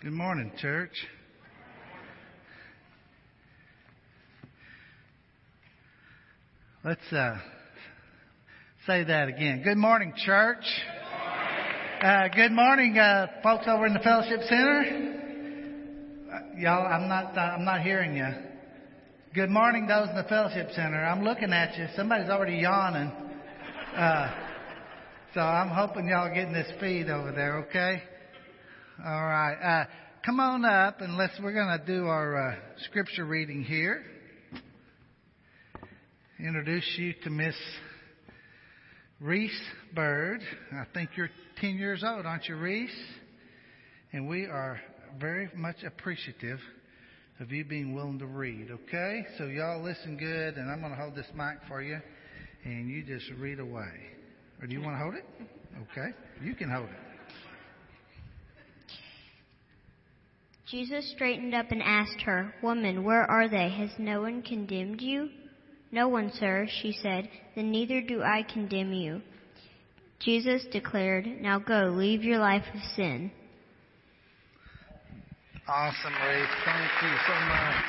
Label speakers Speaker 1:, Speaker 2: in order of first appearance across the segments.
Speaker 1: Good morning, church. Let's uh, say that again. Good morning, church. Uh, good morning, uh, folks over in the fellowship center. Uh, y'all, I'm not. Uh, I'm not hearing you. Good morning, those in the fellowship center. I'm looking at you. Somebody's already yawning. Uh, so I'm hoping y'all getting this feed over there. Okay. All right. Uh, come on up and let's. We're going to do our uh, scripture reading here. Introduce you to Miss Reese Bird. I think you're 10 years old, aren't you, Reese? And we are very much appreciative of you being willing to read. Okay. So y'all listen good, and I'm going to hold this mic for you, and you just read away. Or do you want to hold it? Okay. You can hold it.
Speaker 2: Jesus straightened up and asked her, Woman, where are they? Has no one condemned you? No one, sir, she said. Then neither do I condemn you. Jesus declared, Now go, leave your life of sin.
Speaker 1: Awesome, Reese. Thank you so much.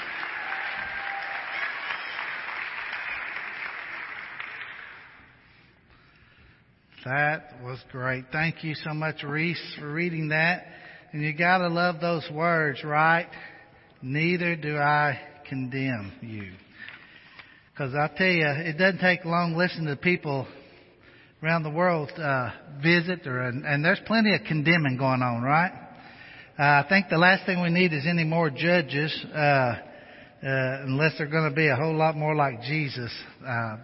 Speaker 1: That was great. Thank you so much, Reese, for reading that. And you gotta love those words, right? Neither do I condemn you. Cause I tell you, it doesn't take long listening to people around the world, uh, visit or, and, there's plenty of condemning going on, right? Uh, I think the last thing we need is any more judges, uh, uh, unless they're going to be a whole lot more like Jesus uh, uh,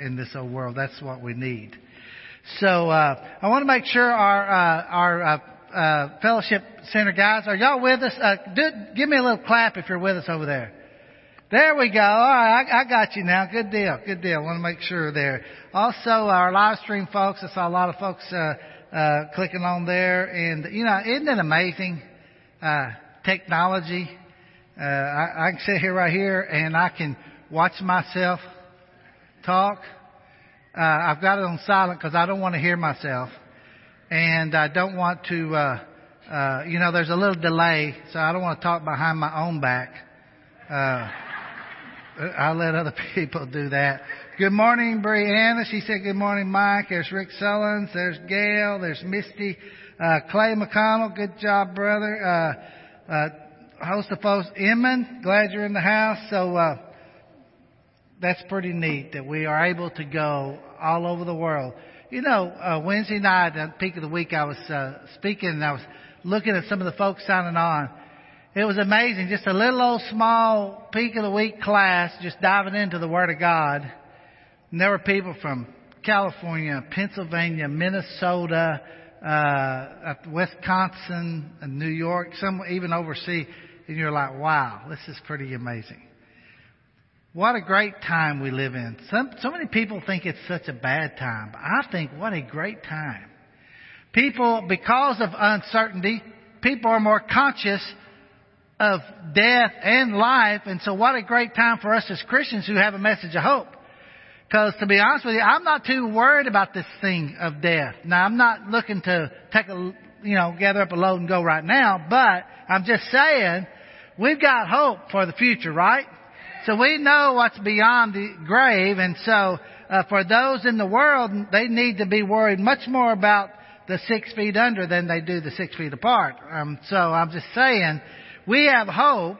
Speaker 1: in this old world. That's what we need. So uh, I want to make sure our uh, our uh, fellowship center guys are y'all with us? Uh, do, give me a little clap if you're with us over there. There we go. All right, I, I got you now. Good deal. Good deal. Want to make sure there. Also, our live stream folks. I saw a lot of folks uh, uh, clicking on there, and you know, isn't it amazing? Uh, technology. Uh, I, I can sit here right here and I can watch myself talk. Uh, I've got it on silent because I don't want to hear myself, and I don't want to. Uh, uh, you know, there's a little delay, so I don't want to talk behind my own back. Uh, I'll let other people do that. Good morning, Brianna. She said good morning, Mike. There's Rick Sullins. There's Gail. There's Misty. Uh, Clay McConnell, good job, brother. Uh, uh, host of folks, Inman, glad you're in the house. So, uh, that's pretty neat that we are able to go all over the world. You know, uh, Wednesday night the peak of the week, I was uh, speaking and I was looking at some of the folks signing on. It was amazing, just a little old small peak of the week class, just diving into the Word of God. And there were people from California, Pennsylvania, Minnesota, uh, Wisconsin, and New York, some even overseas, and you're like, wow, this is pretty amazing. What a great time we live in. Some, so many people think it's such a bad time, I think what a great time. People, because of uncertainty, people are more conscious of death and life, and so what a great time for us as Christians who have a message of hope. Because to be honest with you, I'm not too worried about this thing of death. Now, I'm not looking to take a, you know, gather up a load and go right now, but I'm just saying, we've got hope for the future, right? So we know what's beyond the grave, and so uh, for those in the world, they need to be worried much more about the six feet under than they do the six feet apart. Um, so I'm just saying, we have hope,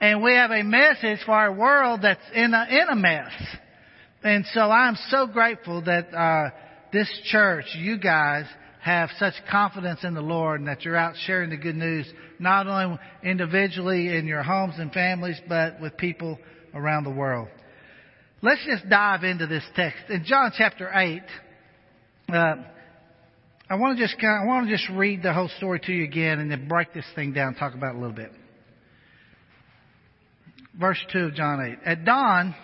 Speaker 1: and we have a message for our world that's in a, in a mess. And so I'm so grateful that uh, this church, you guys, have such confidence in the Lord and that you're out sharing the good news, not only individually in your homes and families, but with people around the world. Let's just dive into this text. In John chapter 8, uh, I want to just kind of, I want to just read the whole story to you again and then break this thing down talk about it a little bit. Verse 2 of John 8. At dawn,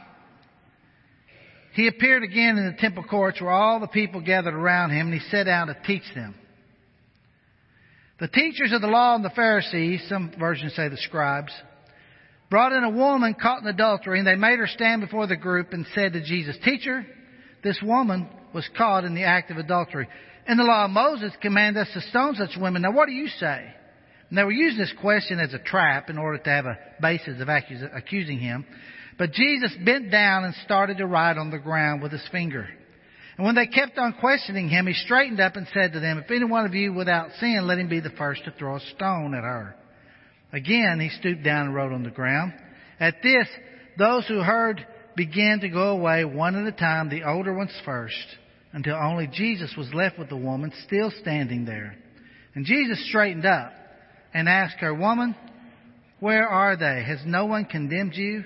Speaker 1: he appeared again in the temple courts where all the people gathered around him, and he sat down to teach them. The teachers of the law and the Pharisees, some versions say the scribes, brought in a woman caught in adultery, and they made her stand before the group and said to Jesus, Teacher, this woman was caught in the act of adultery. And the law of Moses commanded us to stone such women. Now what do you say? And they were using this question as a trap in order to have a basis of accusing him. But Jesus bent down and started to write on the ground with his finger. And when they kept on questioning him, he straightened up and said to them, If any one of you without sin, let him be the first to throw a stone at her. Again, he stooped down and wrote on the ground. At this, those who heard began to go away one at a time, the older ones first, until only Jesus was left with the woman still standing there. And Jesus straightened up and asked her, Woman, where are they? Has no one condemned you?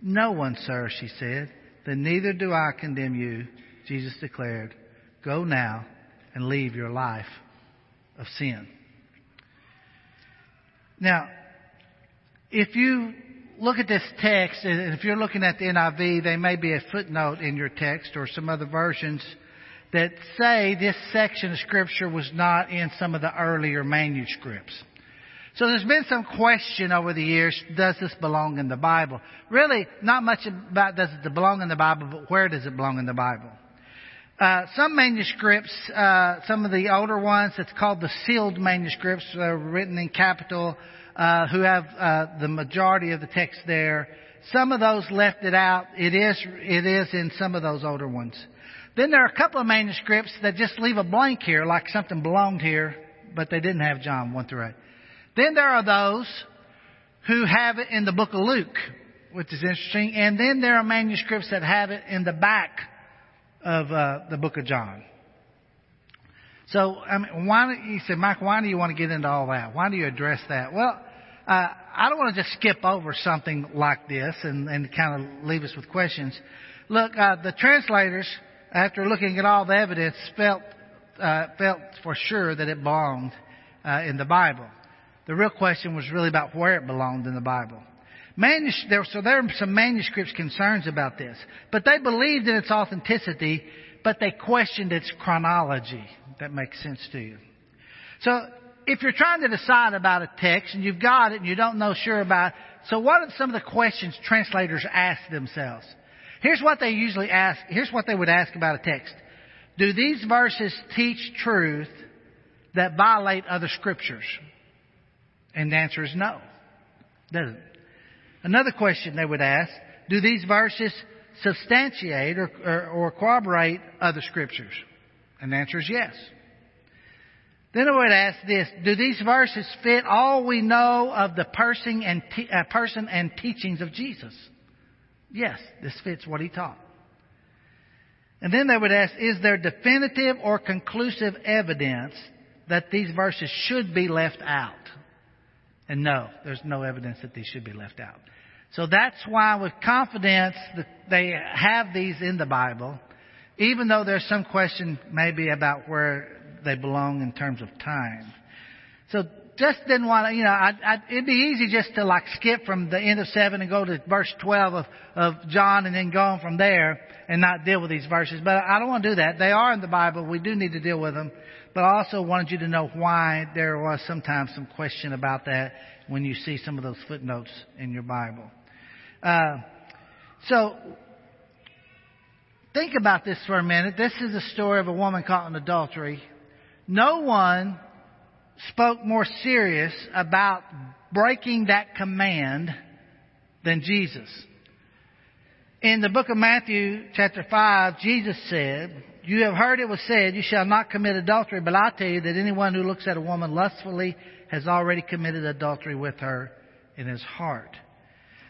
Speaker 1: No one, sir, she said. Then neither do I condemn you, Jesus declared. Go now and leave your life of sin. Now, if you look at this text, and if you're looking at the NIV, there may be a footnote in your text or some other versions that say this section of Scripture was not in some of the earlier manuscripts. So there's been some question over the years, does this belong in the Bible? Really, not much about does it belong in the Bible, but where does it belong in the Bible? Uh, some manuscripts, uh, some of the older ones, it's called the sealed manuscripts, uh, written in capital, uh, who have uh, the majority of the text there. Some of those left it out. It is, it is in some of those older ones. Then there are a couple of manuscripts that just leave a blank here, like something belonged here, but they didn't have John 1 through 8. Then there are those who have it in the book of Luke, which is interesting. And then there are manuscripts that have it in the back of uh, the book of John. So, I mean, why, you said, Mike, why do you want to get into all that? Why do you address that? Well, uh, I don't want to just skip over something like this and, and kind of leave us with questions. Look, uh, the translators, after looking at all the evidence, felt, uh, felt for sure that it belonged uh, in the Bible. The real question was really about where it belonged in the Bible. Manus- there, so there are some manuscripts concerns about this, but they believed in its authenticity, but they questioned its chronology. That makes sense to you. So if you're trying to decide about a text and you've got it and you don't know sure about it, so what are some of the questions translators ask themselves? Here's what they usually ask, here's what they would ask about a text. Do these verses teach truth that violate other scriptures? And the answer is no. Doesn't. Another question they would ask, do these verses substantiate or, or, or corroborate other scriptures? And the answer is yes. Then I would ask this, do these verses fit all we know of the person and, te- uh, person and teachings of Jesus? Yes, this fits what he taught. And then they would ask, is there definitive or conclusive evidence that these verses should be left out? And no, there's no evidence that these should be left out. So that's why with confidence that they have these in the Bible, even though there's some question maybe about where they belong in terms of time. So just didn't want to, you know, I, I, it'd be easy just to like skip from the end of 7 and go to verse 12 of, of John and then go on from there and not deal with these verses. But I don't want to do that. They are in the Bible. We do need to deal with them. But I also wanted you to know why there was sometimes some question about that when you see some of those footnotes in your Bible. Uh, so think about this for a minute. This is a story of a woman caught in adultery. No one spoke more serious about breaking that command than Jesus. In the book of Matthew, chapter 5, Jesus said, You have heard it was said, You shall not commit adultery, but I tell you that anyone who looks at a woman lustfully has already committed adultery with her in his heart.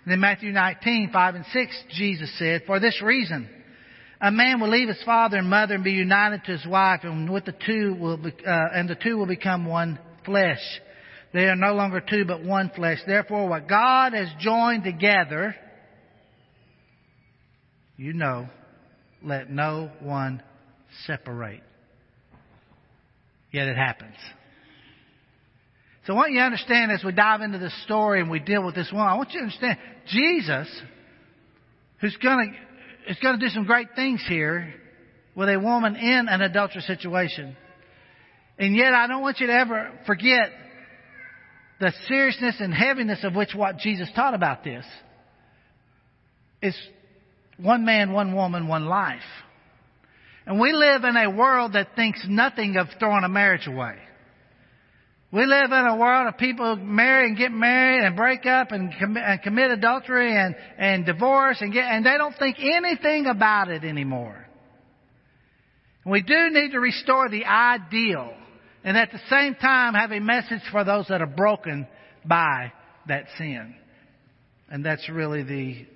Speaker 1: And in Matthew 19, 5 and 6, Jesus said, For this reason, a man will leave his father and mother and be united to his wife, and with the two will be, uh, and the two will become one flesh. They are no longer two, but one flesh. Therefore, what God has joined together, you know, let no one separate. Yet it happens. So I want you to understand as we dive into this story and we deal with this one, I want you to understand Jesus, who's to, is going to do some great things here with a woman in an adulterous situation. And yet I don't want you to ever forget the seriousness and heaviness of which what Jesus taught about this is one man, one woman, one life. And we live in a world that thinks nothing of throwing a marriage away. We live in a world of people marry and get married and break up and, com- and commit adultery and, and divorce and get, and they don't think anything about it anymore. We do need to restore the ideal and at the same time have a message for those that are broken by that sin. And that's really the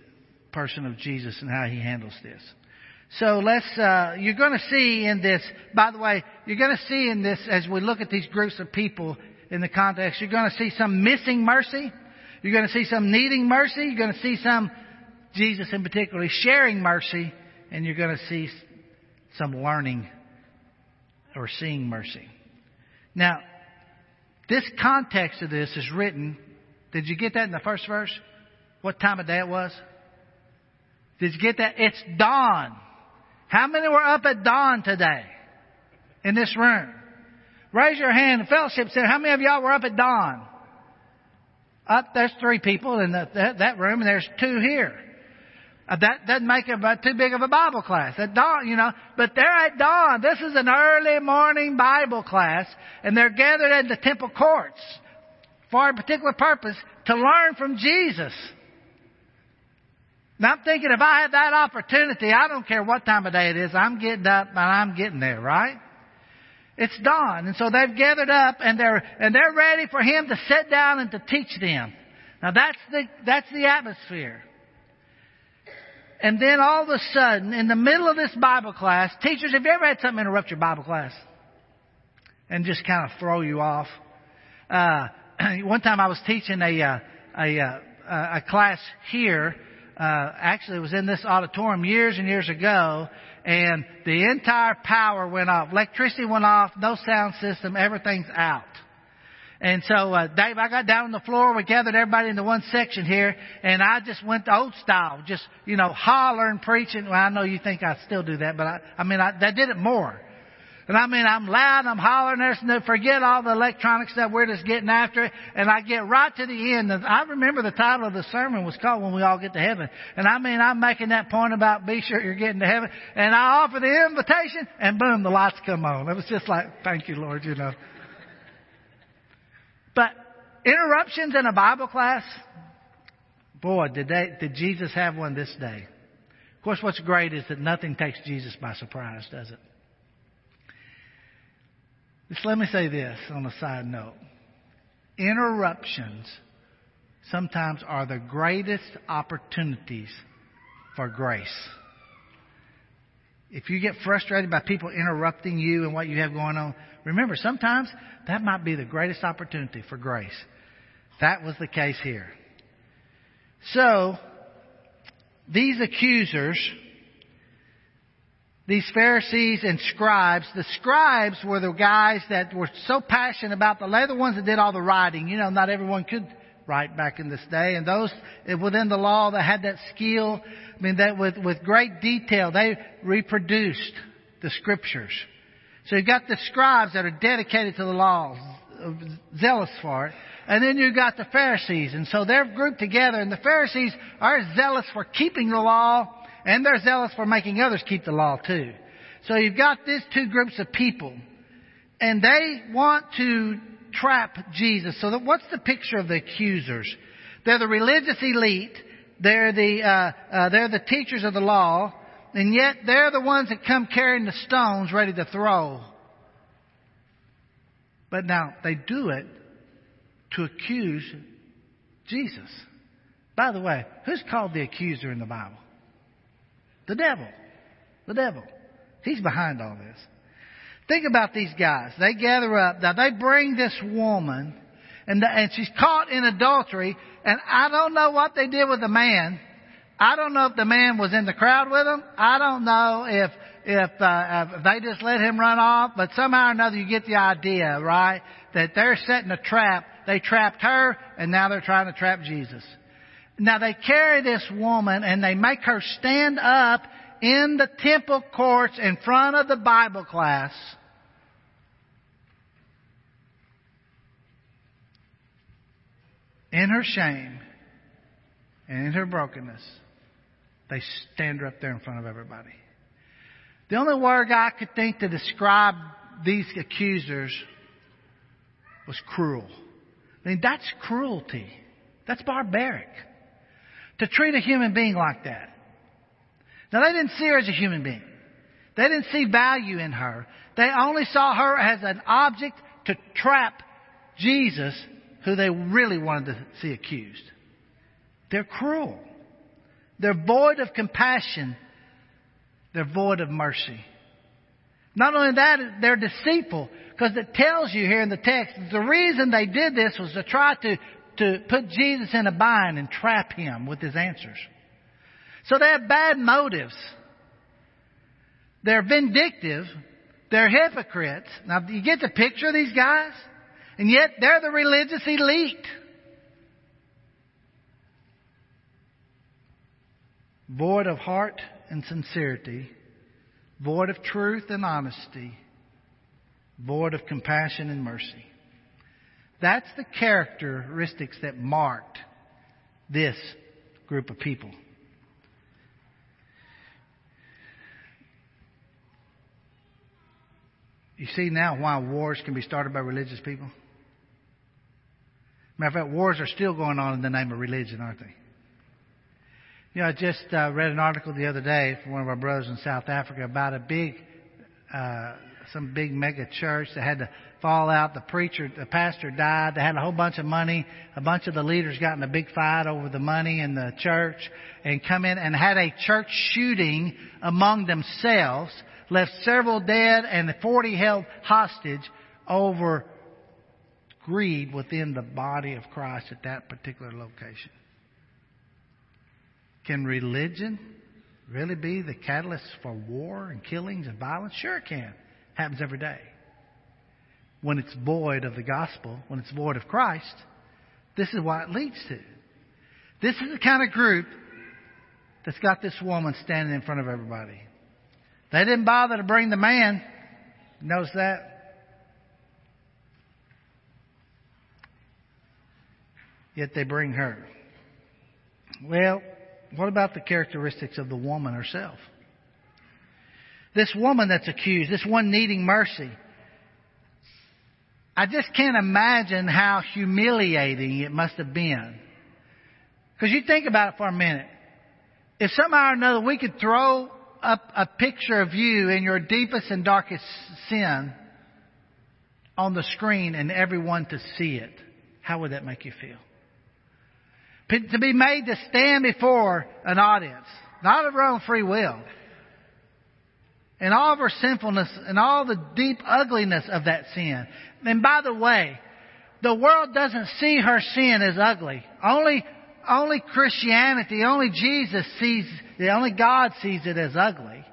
Speaker 1: person of Jesus and how he handles this. So let's, uh, you're going to see in this, by the way, you're going to see in this, as we look at these groups of people in the context, you're going to see some missing mercy. You're going to see some needing mercy. You're going to see some, Jesus in particular, sharing mercy. And you're going to see some learning or seeing mercy. Now, this context of this is written. Did you get that in the first verse? What time of day it was? Did you get that? It's dawn. How many were up at dawn today in this room? Raise your hand. The fellowship said, how many of y'all were up at dawn? Up, there's three people in the, that, that room and there's two here. Uh, that doesn't make it about too big of a Bible class. At dawn, you know, but they're at dawn. This is an early morning Bible class and they're gathered in the temple courts for a particular purpose to learn from Jesus. Now I'm thinking if I had that opportunity, I don't care what time of day it is, I'm getting up and I'm getting there, right? It's dawn. And so they've gathered up and they're, and they're ready for him to sit down and to teach them. Now that's the, that's the atmosphere. And then all of a sudden, in the middle of this Bible class, teachers, have you ever had something interrupt your Bible class? And just kind of throw you off? Uh, one time I was teaching a, uh, a, uh, a class here, uh, actually it was in this auditorium years and years ago, and the entire power went off. Electricity went off, no sound system, everything's out. And so, uh, Dave, I got down on the floor. We gathered everybody into one section here, and I just went the old style, just you know, hollering, preaching. Well, I know you think I still do that, but I, I mean, I, I did it more. And I mean, I'm loud, I'm hollering, no, forget all the electronic stuff, we're just getting after it. And I get right to the end. And I remember the title of the sermon was called When We All Get to Heaven. And I mean, I'm making that point about be sure you're getting to heaven. And I offer the invitation, and boom, the lights come on. It was just like, thank you, Lord, you know. But interruptions in a Bible class, boy, did they, did Jesus have one this day. Of course, what's great is that nothing takes Jesus by surprise, does it? Just let me say this on a side note. Interruptions sometimes are the greatest opportunities for grace. If you get frustrated by people interrupting you and what you have going on, remember, sometimes that might be the greatest opportunity for grace. That was the case here. So, these accusers these Pharisees and scribes. The scribes were the guys that were so passionate about the, they're the ones that did all the writing. You know, not everyone could write back in this day. And those within the law that had that skill, I mean, that with, with great detail, they reproduced the scriptures. So you've got the scribes that are dedicated to the law, zealous for it. And then you've got the Pharisees. And so they're grouped together. And the Pharisees are zealous for keeping the law and they're zealous for making others keep the law too. So you've got these two groups of people. And they want to trap Jesus. So that, what's the picture of the accusers? They're the religious elite. They're the, uh, uh, they're the teachers of the law. And yet they're the ones that come carrying the stones ready to throw. But now they do it to accuse Jesus. By the way, who's called the accuser in the Bible? The devil. The devil. He's behind all this. Think about these guys. They gather up. Now they bring this woman and, the, and she's caught in adultery and I don't know what they did with the man. I don't know if the man was in the crowd with them. I don't know if if, uh, if they just let him run off, but somehow or another you get the idea, right? That they're setting a trap. They trapped her, and now they're trying to trap Jesus. Now they carry this woman and they make her stand up in the temple courts in front of the Bible class. In her shame and in her brokenness, they stand her up there in front of everybody. The only word I could think to describe these accusers was cruel. I mean, that's cruelty. That's barbaric. To treat a human being like that. Now, they didn't see her as a human being. They didn't see value in her. They only saw her as an object to trap Jesus, who they really wanted to see accused. They're cruel. They're void of compassion. They're void of mercy. Not only that, they're deceitful because it tells you here in the text the reason they did this was to try to, to put Jesus in a bind and trap him with his answers. So they have bad motives. They're vindictive. They're hypocrites. Now, do you get the picture of these guys? And yet they're the religious elite. Void of heart and sincerity, void of truth and honesty, void of compassion and mercy. That's the characteristics that marked this group of people. You see now why wars can be started by religious people? Matter of fact, wars are still going on in the name of religion, aren't they? You know, I just uh, read an article the other day from one of our brothers in South Africa about a big, uh, some big mega church that had to fall out. The preacher, the pastor died. They had a whole bunch of money. A bunch of the leaders got in a big fight over the money in the church and come in and had a church shooting among themselves left several dead and 40 held hostage over greed within the body of Christ at that particular location. Can religion really be the catalyst for war and killings and violence? Sure it can. Happens every day. When it's void of the gospel, when it's void of Christ, this is what it leads to. This is the kind of group that's got this woman standing in front of everybody. They didn't bother to bring the man. Notice that? Yet they bring her. Well, what about the characteristics of the woman herself? This woman that's accused, this one needing mercy. I just can't imagine how humiliating it must have been. Because you think about it for a minute. If somehow or another we could throw up a picture of you in your deepest and darkest sin on the screen and everyone to see it, how would that make you feel? To be made to stand before an audience, not of our own free will, and all of our sinfulness and all the deep ugliness of that sin. And by the way, the world doesn't see her sin as ugly. Only only Christianity, only Jesus sees, the only God sees it as ugly.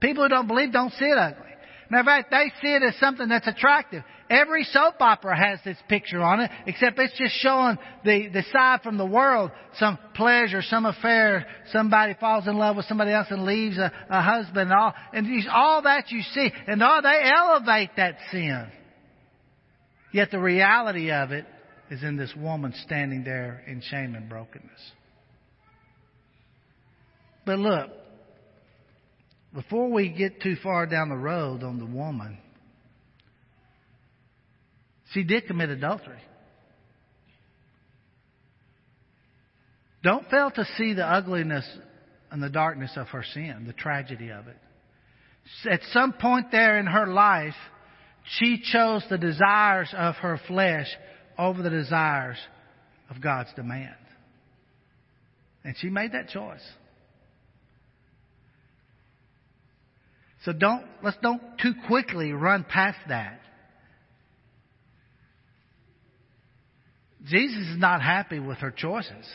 Speaker 1: People who don't believe don't see it ugly. Matter of fact, they see it as something that's attractive. Every soap opera has this picture on it, except it's just showing the, the side from the world. Some pleasure, some affair, somebody falls in love with somebody else and leaves a, a husband and all. And all that you see, and all they elevate that sin. Yet the reality of it is in this woman standing there in shame and brokenness. But look, before we get too far down the road on the woman, she did commit adultery. Don't fail to see the ugliness and the darkness of her sin, the tragedy of it. At some point there in her life, she chose the desires of her flesh over the desires of God's demand. And she made that choice. So don't, let's don't too quickly run past that. Jesus is not happy with her choices.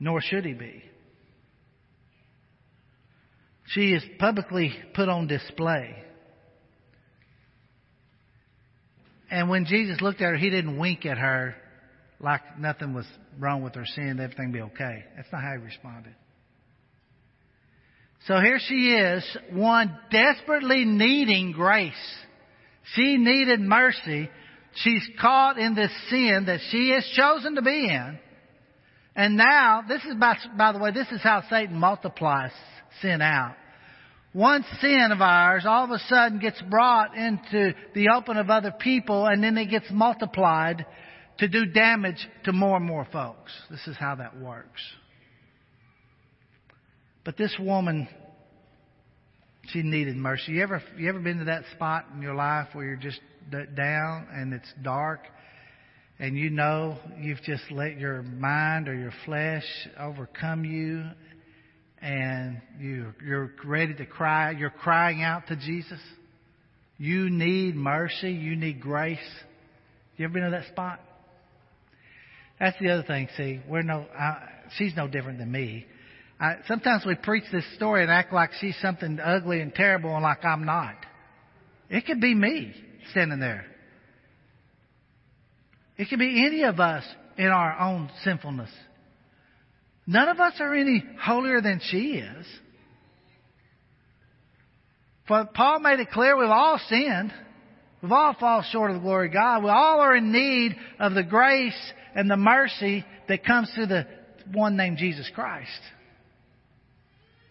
Speaker 1: Nor should he be. She is publicly put on display. And when Jesus looked at her, he didn't wink at her like nothing was wrong with her sin, everything be okay. That's not how he responded. So here she is, one desperately needing grace. She needed mercy. She's caught in this sin that she has chosen to be in. And now, this is by, by the way, this is how Satan multiplies sin out. one sin of ours all of a sudden gets brought into the open of other people and then it gets multiplied to do damage to more and more folks. This is how that works. But this woman, she needed mercy. You ever, you ever been to that spot in your life where you're just down and it's dark and you know you've just let your mind or your flesh overcome you and you, you're ready to cry, you're crying out to Jesus. You need mercy. You need grace. You ever been to that spot? That's the other thing. See, we're no, I, she's no different than me. I, sometimes we preach this story and act like she's something ugly and terrible and like I'm not. It could be me standing there. It could be any of us in our own sinfulness. None of us are any holier than she is. For Paul made it clear we've all sinned. We've all fallen short of the glory of God. We all are in need of the grace and the mercy that comes through the one named Jesus Christ.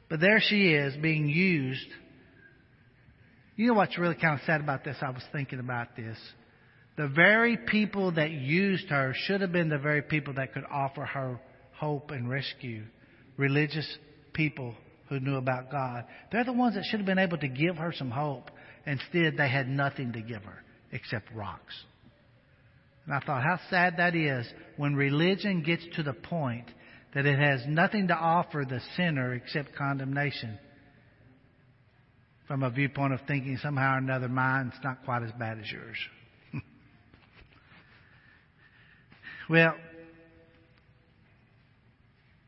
Speaker 1: But there she is being used. You know what's really kind of sad about this? I was thinking about this. The very people that used her should have been the very people that could offer her hope and rescue. Religious people who knew about God. They're the ones that should have been able to give her some hope. Instead, they had nothing to give her except rocks. And I thought how sad that is when religion gets to the point that it has nothing to offer the sinner except condemnation. From a viewpoint of thinking somehow or another mine's not quite as bad as yours. well,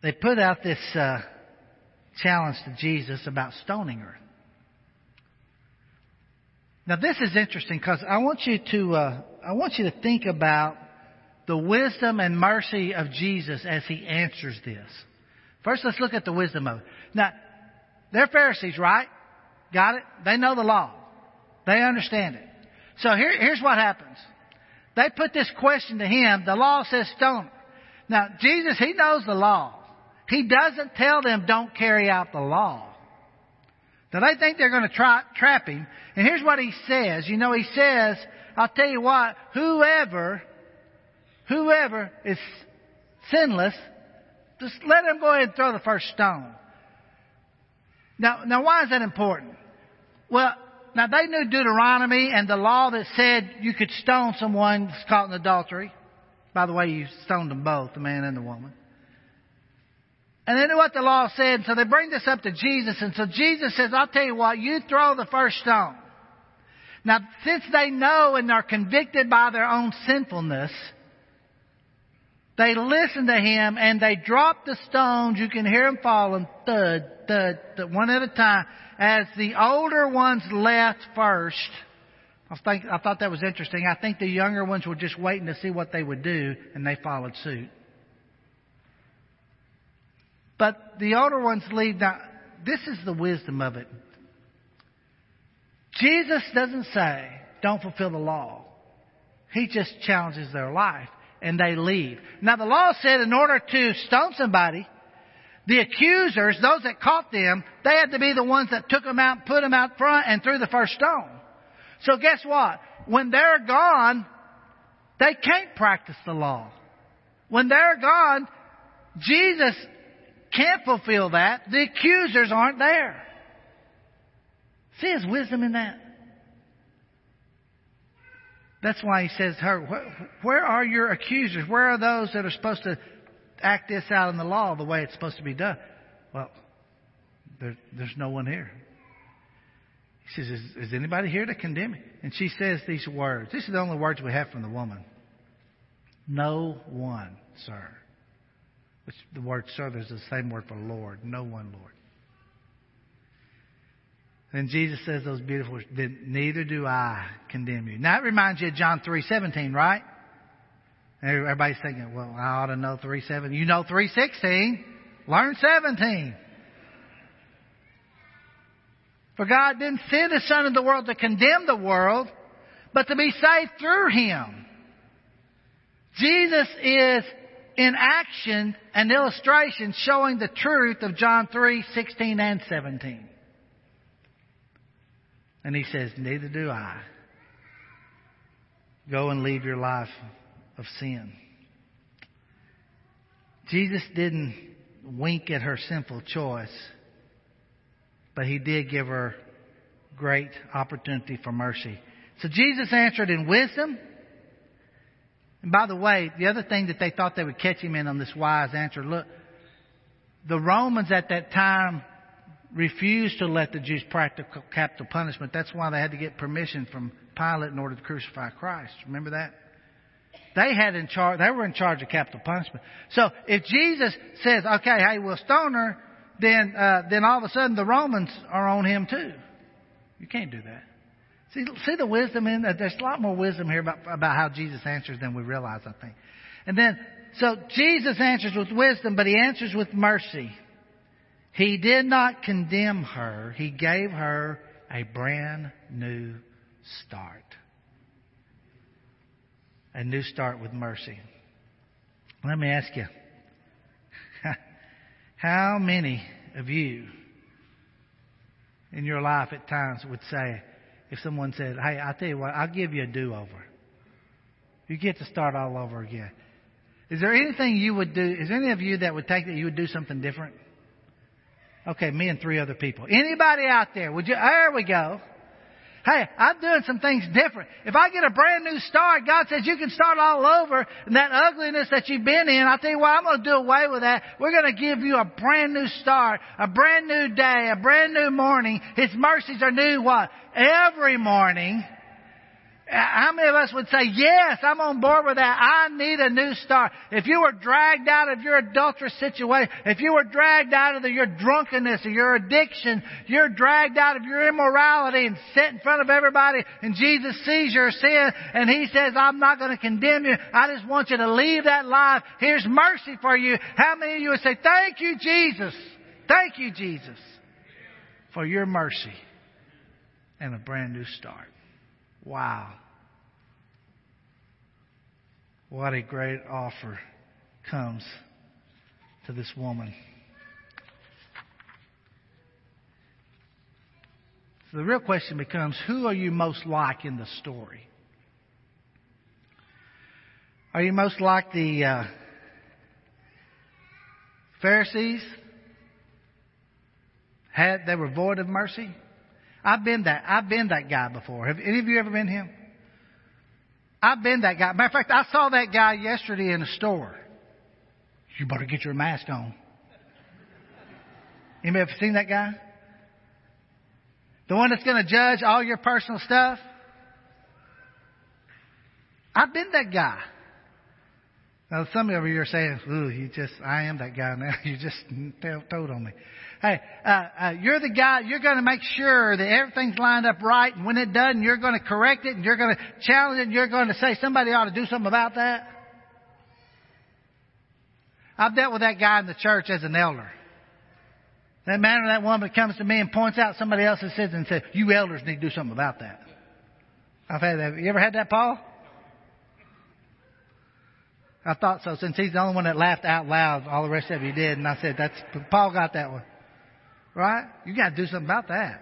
Speaker 1: they put out this uh, challenge to Jesus about stoning her. Now this is interesting because I want you to uh, I want you to think about the wisdom and mercy of Jesus as he answers this. First, let's look at the wisdom of it. Now, they're Pharisees, right? Got it? They know the law. They understand it. So here, here's what happens. They put this question to him. The law says stone. Now, Jesus, he knows the law. He doesn't tell them don't carry out the law. Now they think they're going to try, trap him. And here's what he says. You know, he says, I'll tell you what, whoever, whoever is sinless, just let him go ahead and throw the first stone. Now, now why is that important? Well, now they knew Deuteronomy and the law that said you could stone someone that's caught in adultery. By the way, you stoned them both, the man and the woman. And they knew what the law said, so they bring this up to Jesus, and so Jesus says, I'll tell you what, you throw the first stone. Now, since they know and are convicted by their own sinfulness, they listen to him and they drop the stones. You can hear them falling, thud, thud, thud, one at a time. As the older ones left first, I, think, I thought that was interesting. I think the younger ones were just waiting to see what they would do, and they followed suit. But the older ones leave. Now, this is the wisdom of it. Jesus doesn't say, don't fulfill the law. He just challenges their life and they leave. Now the law said in order to stone somebody, the accusers, those that caught them, they had to be the ones that took them out, put them out front and threw the first stone. So guess what? When they're gone, they can't practice the law. When they're gone, Jesus can't fulfill that. The accusers aren't there. See his wisdom in that. That's why he says, her, where are your accusers? Where are those that are supposed to act this out in the law the way it's supposed to be done? Well, there, there's no one here. He says, is, is anybody here to condemn me? And she says these words. These are the only words we have from the woman. No one, sir. Which the word servant is the same word for Lord. No one, Lord. Then Jesus says those beautiful words, neither do I condemn you. Now that reminds you of John 3.17, right? Everybody's thinking, well, I ought to know 3.17. You know 3.16. Learn 17. For God didn't send His Son into the world to condemn the world, but to be saved through Him. Jesus is in action an illustration showing the truth of John 3, 16 and 17. And he says, Neither do I. Go and leave your life of sin. Jesus didn't wink at her sinful choice, but he did give her great opportunity for mercy. So Jesus answered in wisdom. And by the way, the other thing that they thought they would catch him in on this wise answer, look, the Romans at that time refused to let the Jews practice capital punishment. That's why they had to get permission from Pilate in order to crucify Christ. Remember that? They had in charge, they were in charge of capital punishment. So if Jesus says, okay, hey, we'll stone her, then, uh, then all of a sudden the Romans are on him too. You can't do that. See, see the wisdom in that? There's a lot more wisdom here about, about how Jesus answers than we realize, I think. And then, so Jesus answers with wisdom, but he answers with mercy. He did not condemn her. He gave her a brand new start. A new start with mercy. Let me ask you, how many of you in your life at times would say, if someone said, Hey, I'll tell you what, I'll give you a do over. You get to start all over again. Is there anything you would do? Is there any of you that would take that you would do something different? Okay, me and three other people. Anybody out there? Would you? There we go. Hey, I'm doing some things different. If I get a brand new start, God says you can start all over and that ugliness that you've been in, I'll tell you what, I'm going to do away with that. We're going to give you a brand new start, a brand new day, a brand new morning. His mercies are new what? Every morning. How many of us would say, yes, I'm on board with that. I need a new start. If you were dragged out of your adulterous situation, if you were dragged out of the, your drunkenness or your addiction, you're dragged out of your immorality and set in front of everybody and Jesus sees your sin and He says, I'm not going to condemn you. I just want you to leave that life. Here's mercy for you. How many of you would say, thank you, Jesus. Thank you, Jesus, for your mercy and a brand new start. Wow. What a great offer comes to this woman. So the real question becomes who are you most like in the story? Are you most like the uh, Pharisees? Had they were void of mercy? I've been that. I've been that guy before. Have any of you ever been him? I've been that guy. Matter of fact, I saw that guy yesterday in a store. You better get your mask on. Anybody ever seen that guy? The one that's going to judge all your personal stuff? I've been that guy. Now, some of you are saying, ooh, you just, I am that guy now. You just told on me. Hey, uh, uh, you're the guy, you're going to make sure that everything's lined up right, and when it doesn't, you're going to correct it, and you're going to challenge it, and you're going to say somebody ought to do something about that. I've dealt with that guy in the church as an elder. That man or that woman comes to me and points out somebody else's sins and says, you elders need to do something about that. I've had that. You ever had that, Paul? I thought so, since he's the only one that laughed out loud, all the rest of you did, and I said, that's, Paul got that one. Right? You got to do something about that.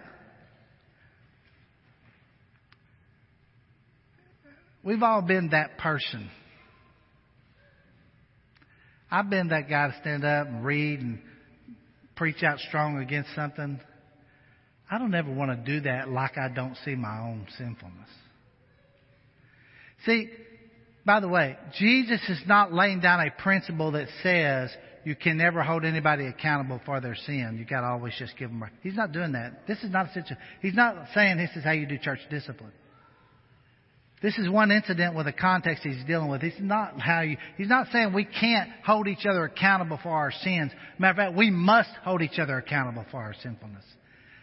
Speaker 1: We've all been that person. I've been that guy to stand up and read and preach out strong against something. I don't ever want to do that like I don't see my own sinfulness. See, by the way, Jesus is not laying down a principle that says you can never hold anybody accountable for their sin. You got to always just give them. He's not doing that. This is not a situation. He's not saying this is how you do church discipline. This is one incident with a context he's dealing with. He's not how you. He's not saying we can't hold each other accountable for our sins. Matter of fact, we must hold each other accountable for our sinfulness.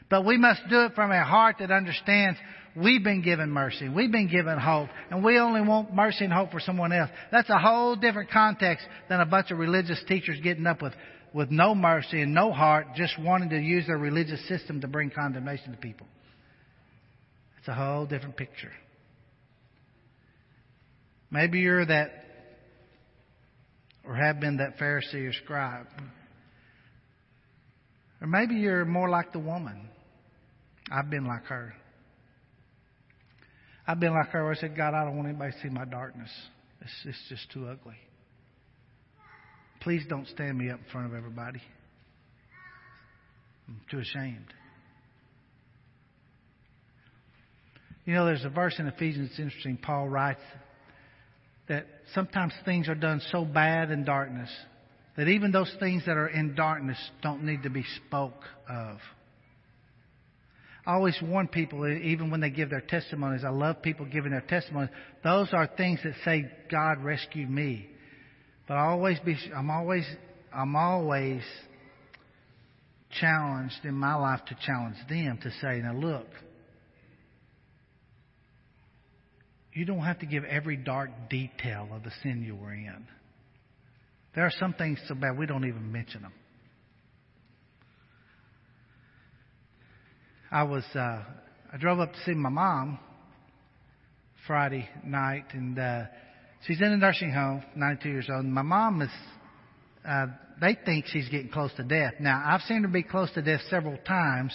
Speaker 1: But we must do it from a heart that understands we've been given mercy, we've been given hope, and we only want mercy and hope for someone else. That's a whole different context than a bunch of religious teachers getting up with, with no mercy and no heart, just wanting to use their religious system to bring condemnation to people. It's a whole different picture. Maybe you're that, or have been that Pharisee or scribe. Or maybe you're more like the woman I've been like her. I've been like her I said, God, I don't want anybody to see my darkness. It's, it's just too ugly. Please don't stand me up in front of everybody. I'm too ashamed. You know, there's a verse in Ephesians, it's interesting. Paul writes that sometimes things are done so bad in darkness that even those things that are in darkness don't need to be spoke of. I always warn people, even when they give their testimonies, I love people giving their testimonies. Those are things that say, God rescued me. But I always be, I'm always, I'm always challenged in my life to challenge them to say, now look, you don't have to give every dark detail of the sin you were in. There are some things so bad we don't even mention them. I was uh, I drove up to see my mom Friday night, and uh, she's in a nursing home, 92 years old. And my mom is. Uh, they think she's getting close to death. Now I've seen her be close to death several times,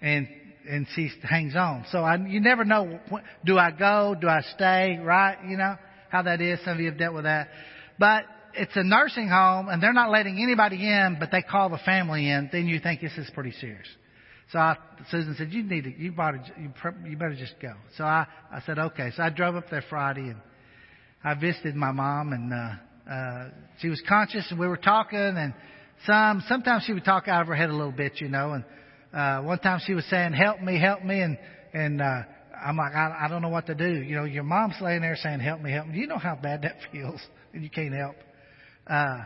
Speaker 1: and and she hangs on. So I, you never know. Do I go? Do I stay? Right? You know how that is. Some of you have dealt with that. But it's a nursing home, and they're not letting anybody in, but they call the family in. Then you think this is pretty serious. So I, Susan said, "You need to. You better. You, better just go." So I, I said, "Okay." So I drove up there Friday, and I visited my mom, and uh, uh, she was conscious, and we were talking, and some sometimes she would talk out of her head a little bit, you know, and uh, one time she was saying, "Help me, help me," and and uh, I'm like, I, I don't know what to do. You know, your mom's laying there saying, "Help me, help me." You know how bad that feels, and you can't help. Uh,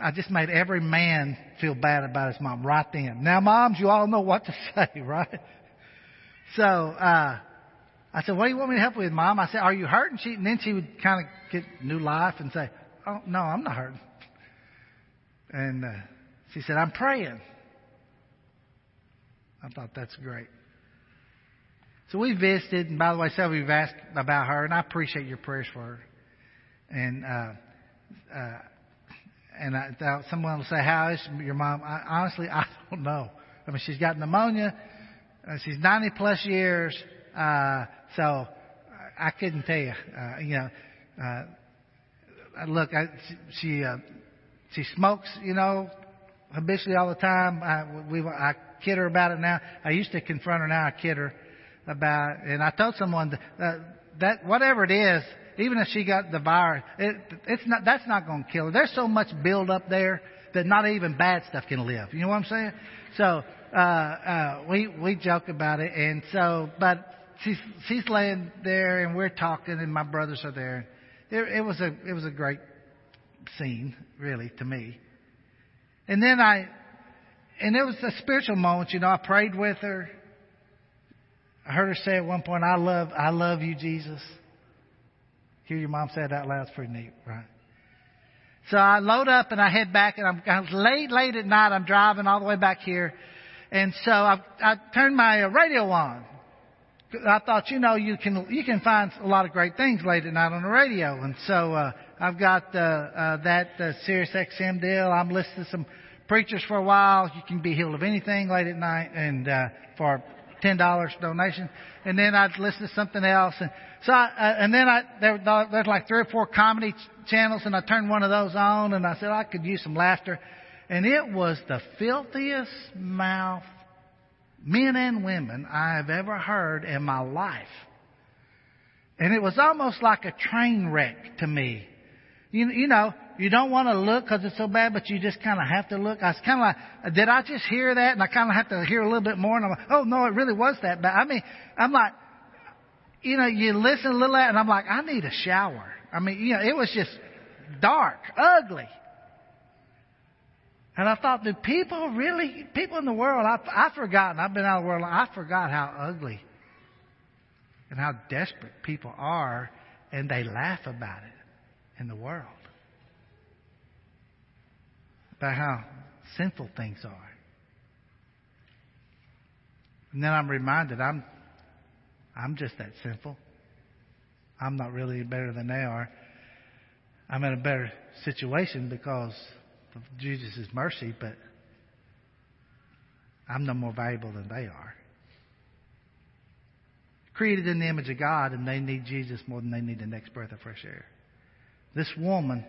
Speaker 1: I just made every man feel bad about his mom right then. Now, moms, you all know what to say, right? So uh, I said, "What do you want me to help with, mom?" I said, "Are you hurting?" She, and then she would kind of get new life and say, "Oh no, I'm not hurting." And uh, she said, "I'm praying." I thought that's great. So we visited, and by the way, some of you have asked about her, and I appreciate your prayers for her. And uh, uh, and I thought someone will say, "How is your mom?" I, honestly, I don't know. I mean, she's got pneumonia. Uh, she's 90 plus years, uh, so I couldn't tell you. Uh, you know, uh, look, I, she uh, she smokes, you know, habitually all the time. I, we I kid her about it now. I used to confront her. Now I kid her about. It. And I told someone that, uh, that whatever it is, even if she got the virus, it, it's not. That's not going to kill her. There's so much build up there that not even bad stuff can live. You know what I'm saying? So uh, uh, we we joke about it, and so but she's she's laying there, and we're talking, and my brothers are there. It, it was a it was a great scene, really, to me. And then I and it was a spiritual moment, you know. I prayed with her. I heard her say at one point, "I love, I love you, Jesus." Hear your mom say out loud. It's pretty neat, right? So I load up and I head back, and I'm, I'm late, late at night. I'm driving all the way back here, and so I, I turned my radio on. I thought, you know, you can you can find a lot of great things late at night on the radio, and so uh, I've got uh, uh, that uh, Sirius XM deal. I'm listening to some preachers for a while. You can be healed of anything late at night, and uh, for ten dollars donation. And then I'd listen to something else, and so I, uh, and then I there there's like three or four comedy ch- channels, and I turned one of those on, and I said I could use some laughter, and it was the filthiest mouth men and women I have ever heard in my life. And it was almost like a train wreck to me. You, you know, you don't want to look because it's so bad, but you just kind of have to look. I was kind of like, did I just hear that? And I kind of have to hear a little bit more. And I'm like, oh no, it really was that bad. I mean, I'm like, you know, you listen a little at, and I'm like, I need a shower. I mean, you know, it was just dark, ugly. And I thought, do people really, people in the world, I've, I've forgotten, I've been out of the world, I forgot how ugly and how desperate people are, and they laugh about it in the world about how sinful things are. And then I'm reminded I'm I'm just that sinful. I'm not really better than they are. I'm in a better situation because of Jesus' mercy, but I'm no more valuable than they are. created in the image of God and they need Jesus more than they need the next breath of fresh air. This woman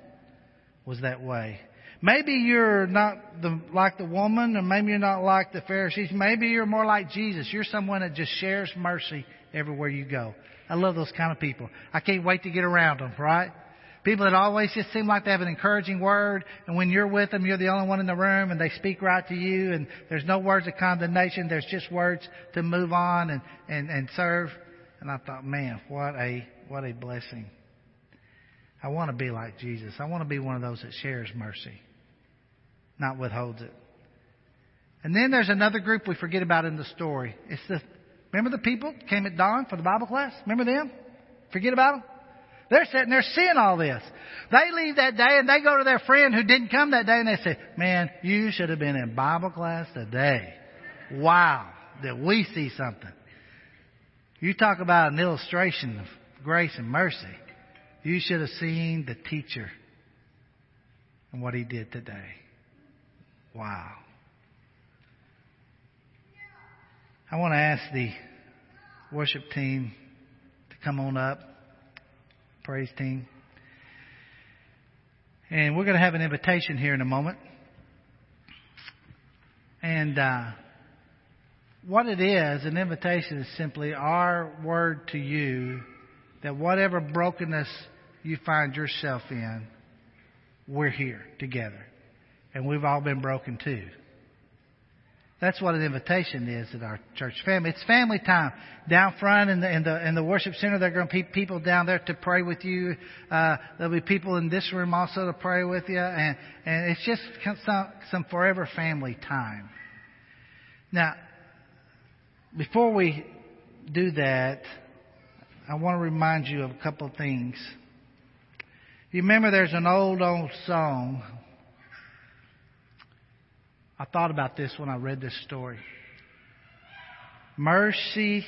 Speaker 1: was that way. Maybe you're not the, like the woman, or maybe you're not like the Pharisees. Maybe you're more like Jesus. You're someone that just shares mercy everywhere you go. I love those kind of people. I can't wait to get around them, right? People that always just seem like they have an encouraging word, and when you're with them, you're the only one in the room, and they speak right to you, and there's no words of condemnation. There's just words to move on and, and, and serve. And I thought, man, what a, what a blessing. I want to be like Jesus. I want to be one of those that shares mercy not withholds it. And then there's another group we forget about in the story. It's the remember the people came at dawn for the Bible class? Remember them? Forget about them? They're sitting there seeing all this. They leave that day and they go to their friend who didn't come that day and they say, Man, you should have been in Bible class today. Wow, did we see something? You talk about an illustration of grace and mercy. You should have seen the teacher and what he did today. Wow. I want to ask the worship team to come on up, praise team. And we're going to have an invitation here in a moment. And uh, what it is, an invitation is simply our word to you that whatever brokenness you find yourself in, we're here together and we've all been broken too. That's what an invitation is at our church family. It's family time. Down front in the in the in the worship center, there are going to be people down there to pray with you. Uh, there'll be people in this room also to pray with you, and and it's just some some forever family time. Now, before we do that, I want to remind you of a couple of things. You remember there's an old old song I thought about this when I read this story. Mercy,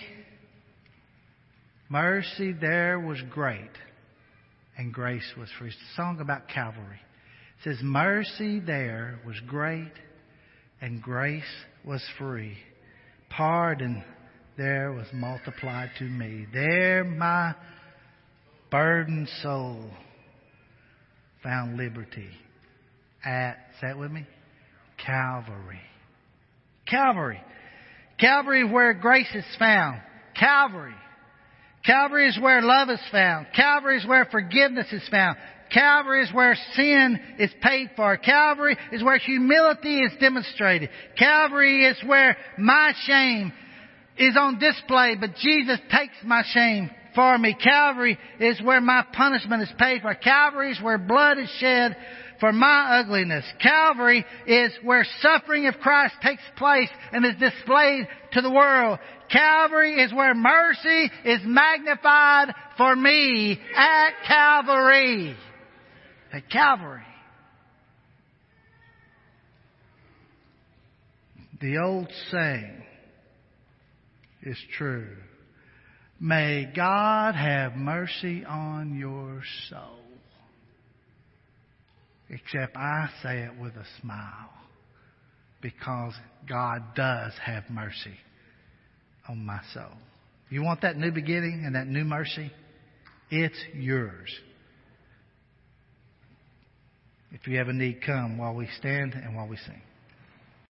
Speaker 1: mercy there was great, and grace was free. It's a song about Calvary. It says, Mercy there was great, and grace was free. Pardon there was multiplied to me. There my burdened soul found liberty at, say it with me, Calvary. Calvary. Calvary is where grace is found. Calvary. Calvary is where love is found. Calvary is where forgiveness is found. Calvary is where sin is paid for. Calvary is where humility is demonstrated. Calvary is where my shame is on display, but Jesus takes my shame for me. Calvary is where my punishment is paid for. Calvary is where blood is shed for my ugliness. Calvary is where suffering of Christ takes place and is displayed to the world. Calvary is where mercy is magnified for me at Calvary. At Calvary. The old saying is true. May God have mercy on your soul. Except I say it with a smile because God does have mercy on my soul. You want that new beginning and that new mercy? It's yours. If you have a need, come while we stand and while we sing.